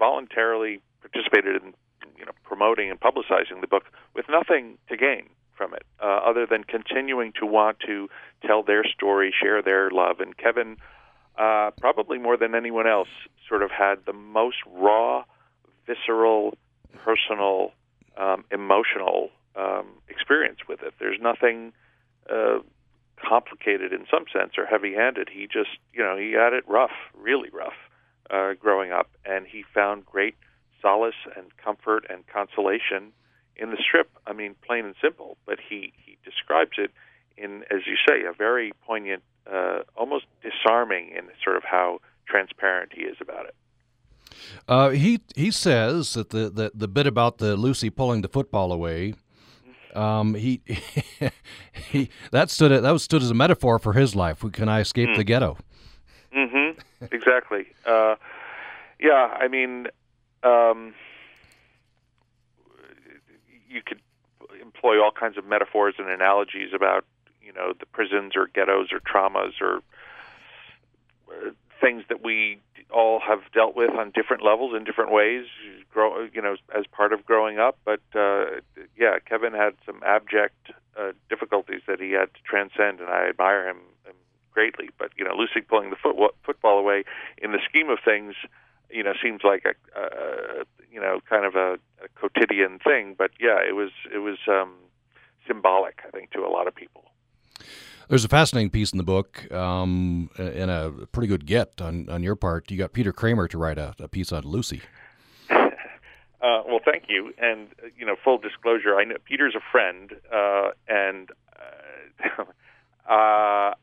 voluntarily participated in you know promoting and publicizing the book with nothing to gain from it, uh, other than continuing to want to tell their story, share their love. And Kevin, uh, probably more than anyone else, sort of had the most raw, visceral, personal, um, emotional um, experience with it. There's nothing uh, complicated in some sense or heavy-handed. He just, you know, he had it rough, really rough, uh, growing up, and he found great solace and comfort and consolation in the strip. I mean, plain and simple. But he he describes it in, as you say, a very poignant, uh, almost disarming in sort of how transparent he is about it. Uh, he he says that the, the the bit about the Lucy pulling the football away um, he, he that stood that was stood as a metaphor for his life. Can I escape mm. the ghetto? Mm-hmm. Exactly. Uh, yeah. I mean, um, you could employ all kinds of metaphors and analogies about you know the prisons or ghettos or traumas or uh, things that we all have dealt with on different levels in different ways, grow, you know, as part of growing up. But uh, yeah, Kevin had some abject uh, difficulties that he had to transcend, and I admire him, him greatly. But you know, Lucy pulling the foot, football away, in the scheme of things, you know, seems like a, uh, you know, kind of a, a quotidian thing. But yeah, it was it was um, symbolic, I think, to a lot of people. There's a fascinating piece in the book, um, and a pretty good get on, on your part. You got Peter Kramer to write a, a piece on Lucy. Uh, well, thank you. And you know, full disclosure, I know Peter's a friend, uh, and uh, uh,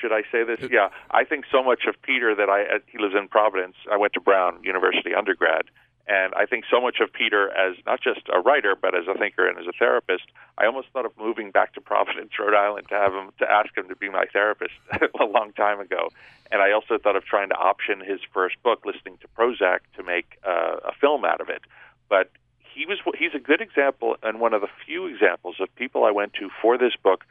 should I say this? Yeah, I think so much of Peter that I he lives in Providence. I went to Brown University undergrad, and I think so much of Peter as not just a writer, but as a thinker and as a therapist. I almost thought of moving back to Providence, Rhode Island, to have him to ask him to be my therapist a long time ago. And I also thought of trying to option his first book, listening to Prozac, to make uh, a film out of it. But he was he's a good example and one of the few examples of people I went to for this book,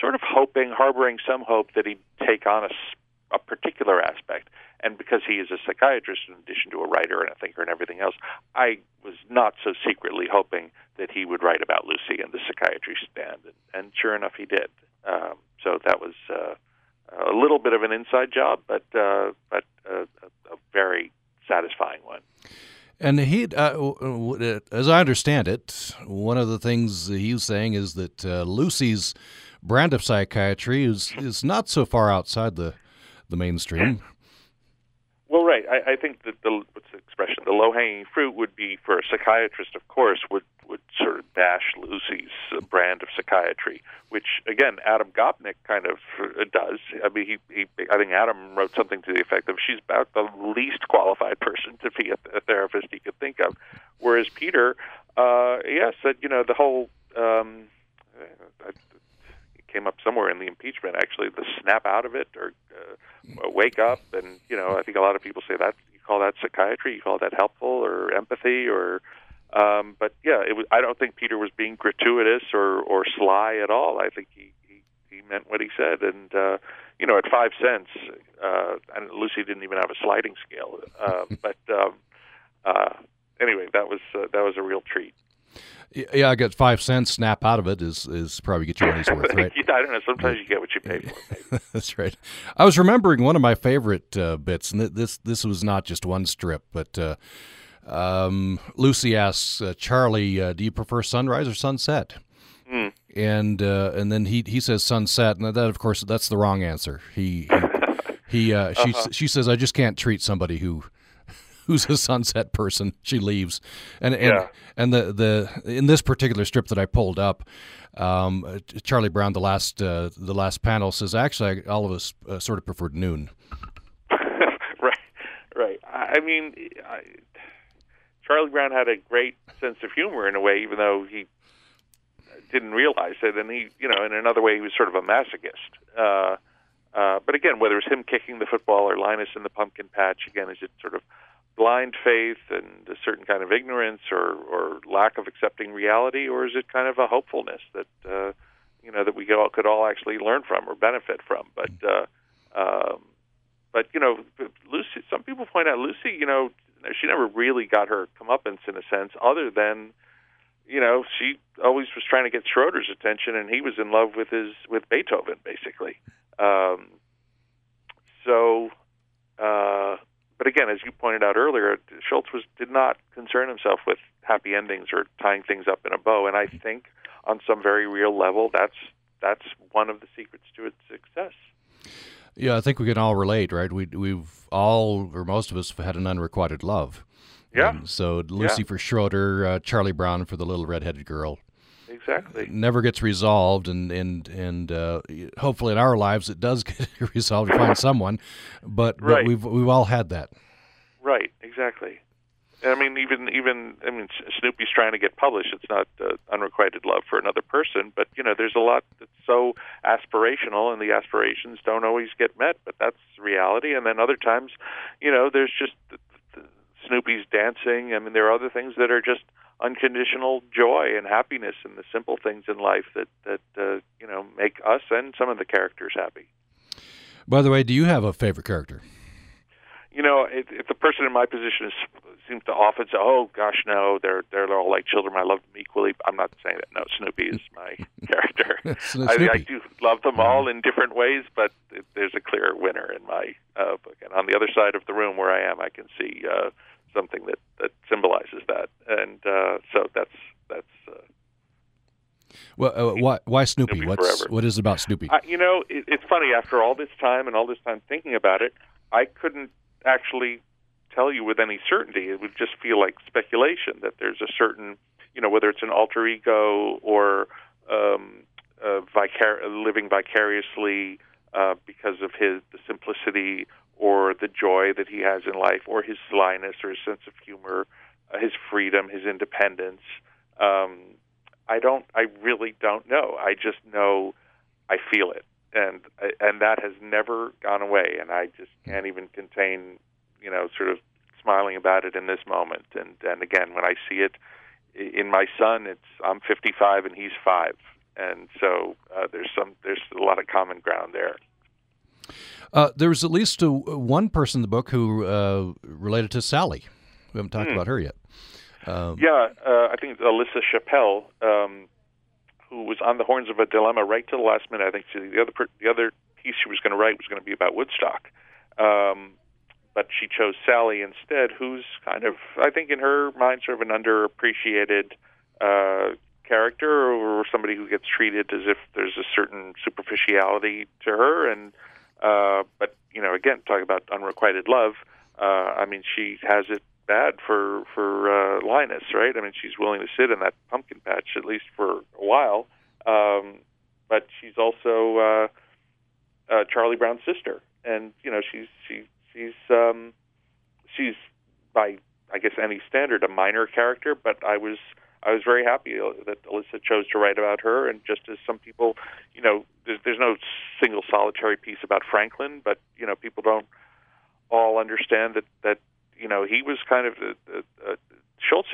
sort of hoping, harboring some hope that he'd take on a, a particular aspect and because he is a psychiatrist in addition to a writer and a thinker and everything else, I was not so secretly hoping that he would write about Lucy and the psychiatry stand, and, and sure enough, he did. Um, so that was uh, a little bit of an inside job, but uh, but uh, a, a very satisfying one. And he, uh, as I understand it, one of the things he was saying is that uh, Lucy's brand of psychiatry is is not so far outside the the mainstream. Well, right. I, I think that the what's the expression? The low hanging fruit would be for a psychiatrist, of course, would would sort of bash Lucy's brand of psychiatry, which again Adam Gopnik kind of uh, does. I mean, he, he I think Adam wrote something to the effect of she's about the least qualified person to be a, a therapist he could think of, whereas Peter, uh, yeah, said you know the whole. Um, uh, came up somewhere in the impeachment. Actually, the snap out of it or uh, wake up, and you know, I think a lot of people say that you call that psychiatry, you call that helpful or empathy or Um, but yeah, it was, I don't think Peter was being gratuitous or or sly at all. I think he he, he meant what he said, and uh, you know, at five cents, uh, and Lucy didn't even have a sliding scale. Uh, but um, uh, anyway, that was uh, that was a real treat. Yeah, I got five cents. Snap out of it is is probably get your money's worth, right? yeah, I don't know. Sometimes you get what you pay for. That's right. I was remembering one of my favorite uh, bits, and this this was not just one strip, but uh, um, Lucy asks uh, Charlie, uh, "Do you prefer sunrise or sunset?" Mm. And uh, and then he he says sunset, and that of course that's the wrong answer. He he, he uh, she Uh-huh. she says, "I just can't treat somebody who." Who's a sunset person? She leaves, and and Yeah. and the the in this particular strip that I pulled up, um, Charlie Brown, the last uh, the last panel says actually all of us uh, sort of preferred noon. right, right. I I mean, I, Charlie Brown had a great sense of humor in a way, even though he didn't realize it. And he, you know, in another way, he was sort of a masochist. Uh, uh, but again, whether it's him kicking the football or Linus in the pumpkin patch, again, is it sort of blind faith and a certain kind of ignorance or, or lack of accepting reality, or is it kind of a hopefulness that uh, you know that we all, could all actually learn from or benefit from? But uh, um, but you know, Lucy. Some people point out Lucy. You know, she never really got her comeuppance in a sense, other than you know she always was trying to get Schroeder's attention, and he was in love with his with Beethoven, basically. Um, so, uh, but again, as you pointed out earlier, Schulz was did not concern himself with happy endings or tying things up in a bow, and I think on some very real level, that's that's one of the secrets to its success. Yeah, I think we can all relate, right? We we've all or most of us have had an unrequited love. Yeah. And so Lucy Yeah. for Schroeder, uh, Charlie Brown for the little redheaded girl. Exactly. Never gets resolved, and and and uh, hopefully in our lives it does get resolved. We find someone, but, but Right. we've we've all had that. Right, exactly. I mean, even even I mean, Snoopy's trying to get published. It's not uh, unrequited love for another person, but you know, there's a lot that's so aspirational, and the aspirations don't always get met. But that's reality. And then other times, you know, there's just Snoopy's dancing. I mean, there are other things that are just unconditional joy and happiness, and the simple things in life that that uh, you know make us and some of the characters happy. By the way, do you have a favorite character? you know, if, if the person in my position is, seems to often say, "Oh gosh, no, they're they're all like children. I love them equally." I'm not saying that. No, Snoopy is my character. I, I do love them all in different ways, but it, there's a clear winner in my uh, book. And on the other side of the room where I am, I can see uh, something that that symbolizes that, and uh, so that's that's. Uh, Well, uh, why why Snoopy? Snoopy What's forever. what is it about Snoopy? I, you know, it, it's funny. After all this time and all this time thinking about it, I couldn't actually tell you with any certainty. It would just feel like speculation that there's a certain, you know, whether it's an alter ego or um, uh, vicar- living vicariously uh, because of his the simplicity or the joy that he has in life, or his slyness or his sense of humor, uh, his freedom, his independence. Um, I don't. I really don't know. I just know I feel it, and and that has never gone away. And I just can't even contain, you know, sort of smiling about it in this moment. And and again, when I see it in my son, it's I'm 55 and he's five, and so uh, there's some there's a lot of common ground there. Uh, there was at least uh one person in the book who uh, related to Sally. We haven't talked Hmm. about her yet. Um, Yeah, uh, I think Elissa Schappell, um, who was on the horns of a dilemma right to the last minute. I think she, the other per, the other piece she was going to write was going to be about Woodstock, um, but she chose Sally instead, who's kind of I think in her mind sort of an underappreciated uh, character or somebody who gets treated as if there's a certain superficiality to her, and uh, but you know again talking about unrequited love. Uh, I mean, she has it bad for for uh, Linus, right? I mean, she's willing to sit in that pumpkin patch at least for a while, um, but she's also uh, uh, Charlie Brown's sister, and you know, she's she she's um, she's by I guess any standard a minor character, but I was I was very happy that Elissa chose to write about her, and just as some people, you know, there's there's no single solitary piece about Franklin, but you know, people don't all understand that that you know he was kind of uh, uh, uh, Schulz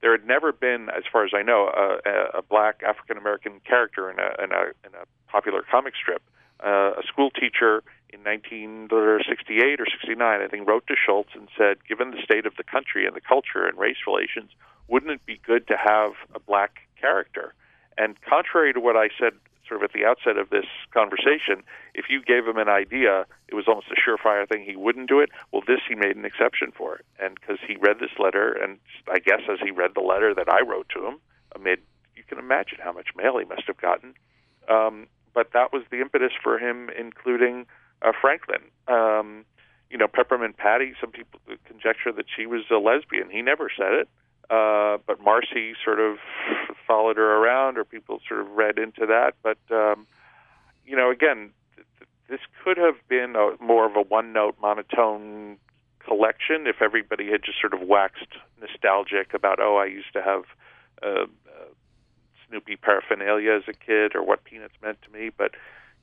there had never been, as far as I know, a, a black African American character in a, in a in a popular comic strip. Uh, a school teacher in 1968 or 69, I think, wrote to Schulz and said, given the state of the country and the culture and race relations, wouldn't it be good to have a black character? And contrary to what I said sort of at the outset of this conversation, if you gave him an idea, it was almost a surefire thing he wouldn't do it. Well, this he made an exception for it, and because he read this letter, and I guess as he read the letter that I wrote to him, amid you can imagine how much mail he must have gotten. Um, but that was the impetus for him including uh, Franklin. Um, you know, Peppermint Patty. Some people conjecture that she was a lesbian. He never said it. Uh, but Marcy sort of followed her around, or people sort of read into that. But um, you know, again, th- th- this could have been a, more of a one-note monotone collection if everybody had just sort of waxed nostalgic about, oh, I used to have uh, uh, Snoopy paraphernalia as a kid, or what Peanuts meant to me. But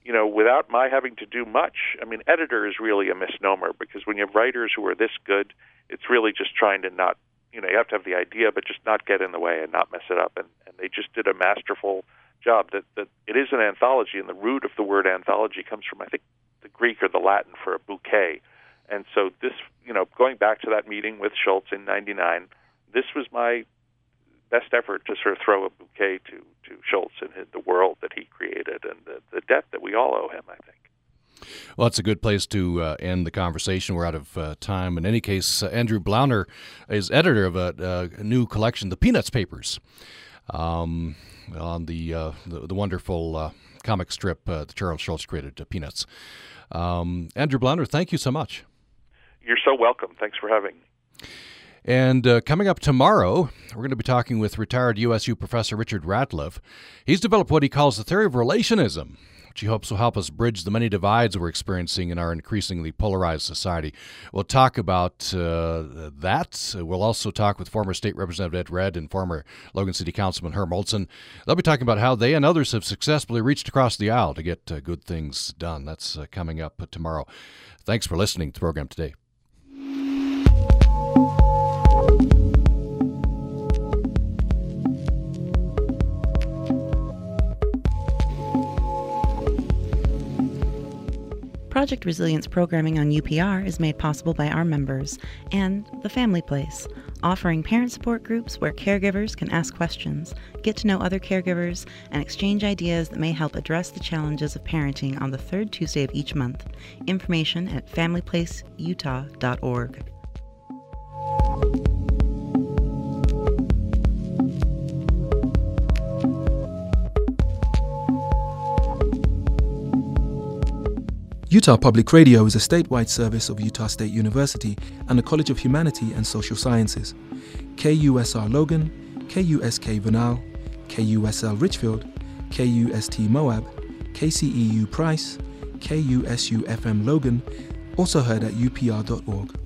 you know, without my having to do much, I mean, editor is really a misnomer because when you have writers who are this good, it's really just trying to not you know you have to have the idea, but just not get in the way and not mess it up. And, and they just did a masterful job. That that it is an anthology, and the root of the word anthology comes from I think the Greek or the Latin for a bouquet. And so this, you know, going back to that meeting with Schulz in '99, this was my best effort to sort of throw a bouquet to to Schulz and the world that he created and the, the debt that we all owe him. I think. Well, that's a good place to uh, end the conversation. We're out of uh, time. In any case, uh, Andrew Blauner is editor of a, a new collection, the Peanuts Papers, um, on the, uh, the, the wonderful uh, comic strip uh, that Charles Schulz created, Peanuts. Um, Andrew Blauner, thank you so much. You're so welcome. Thanks for having me. And uh, coming up tomorrow, we're going to be talking with retired USU professor Richard Ratliff. He's developed what he calls the theory of relationism which he hopes will help us bridge the many divides we're experiencing in our increasingly polarized society. We'll talk about uh, that. We'll also talk with former State Representative Ed Redd and former Logan City Councilman Herm Olsen. They'll be talking about how they and others have successfully reached across the aisle to get uh, good things done. That's uh, coming up tomorrow. Thanks for listening to the program today. Project Resilience programming on UPR is made possible by our members and The Family Place, offering parent support groups where caregivers can ask questions, get to know other caregivers, and exchange ideas that may help address the challenges of parenting on the third Tuesday of each month. Information at familyplaceutah.org. Utah Public Radio is a statewide service of Utah State University and the College of Humanity and Social Sciences. KUSR Logan, KUSK Vernal, KUSL Richfield, KUST Moab, KCEU Price, KUSU FM Logan, also heard at upr.org.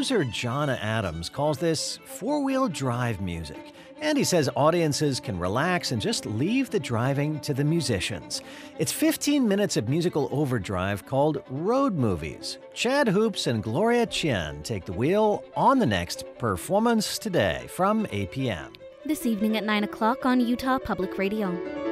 Composer John Adams calls this four wheel drive music, and he says audiences can relax and just leave the driving to the musicians. It's 15 minutes of musical overdrive called Road Movies. Chad Hoopes and Gloria Chien take the wheel on the next performance today from APM. This evening at 9 o'clock on Utah Public Radio.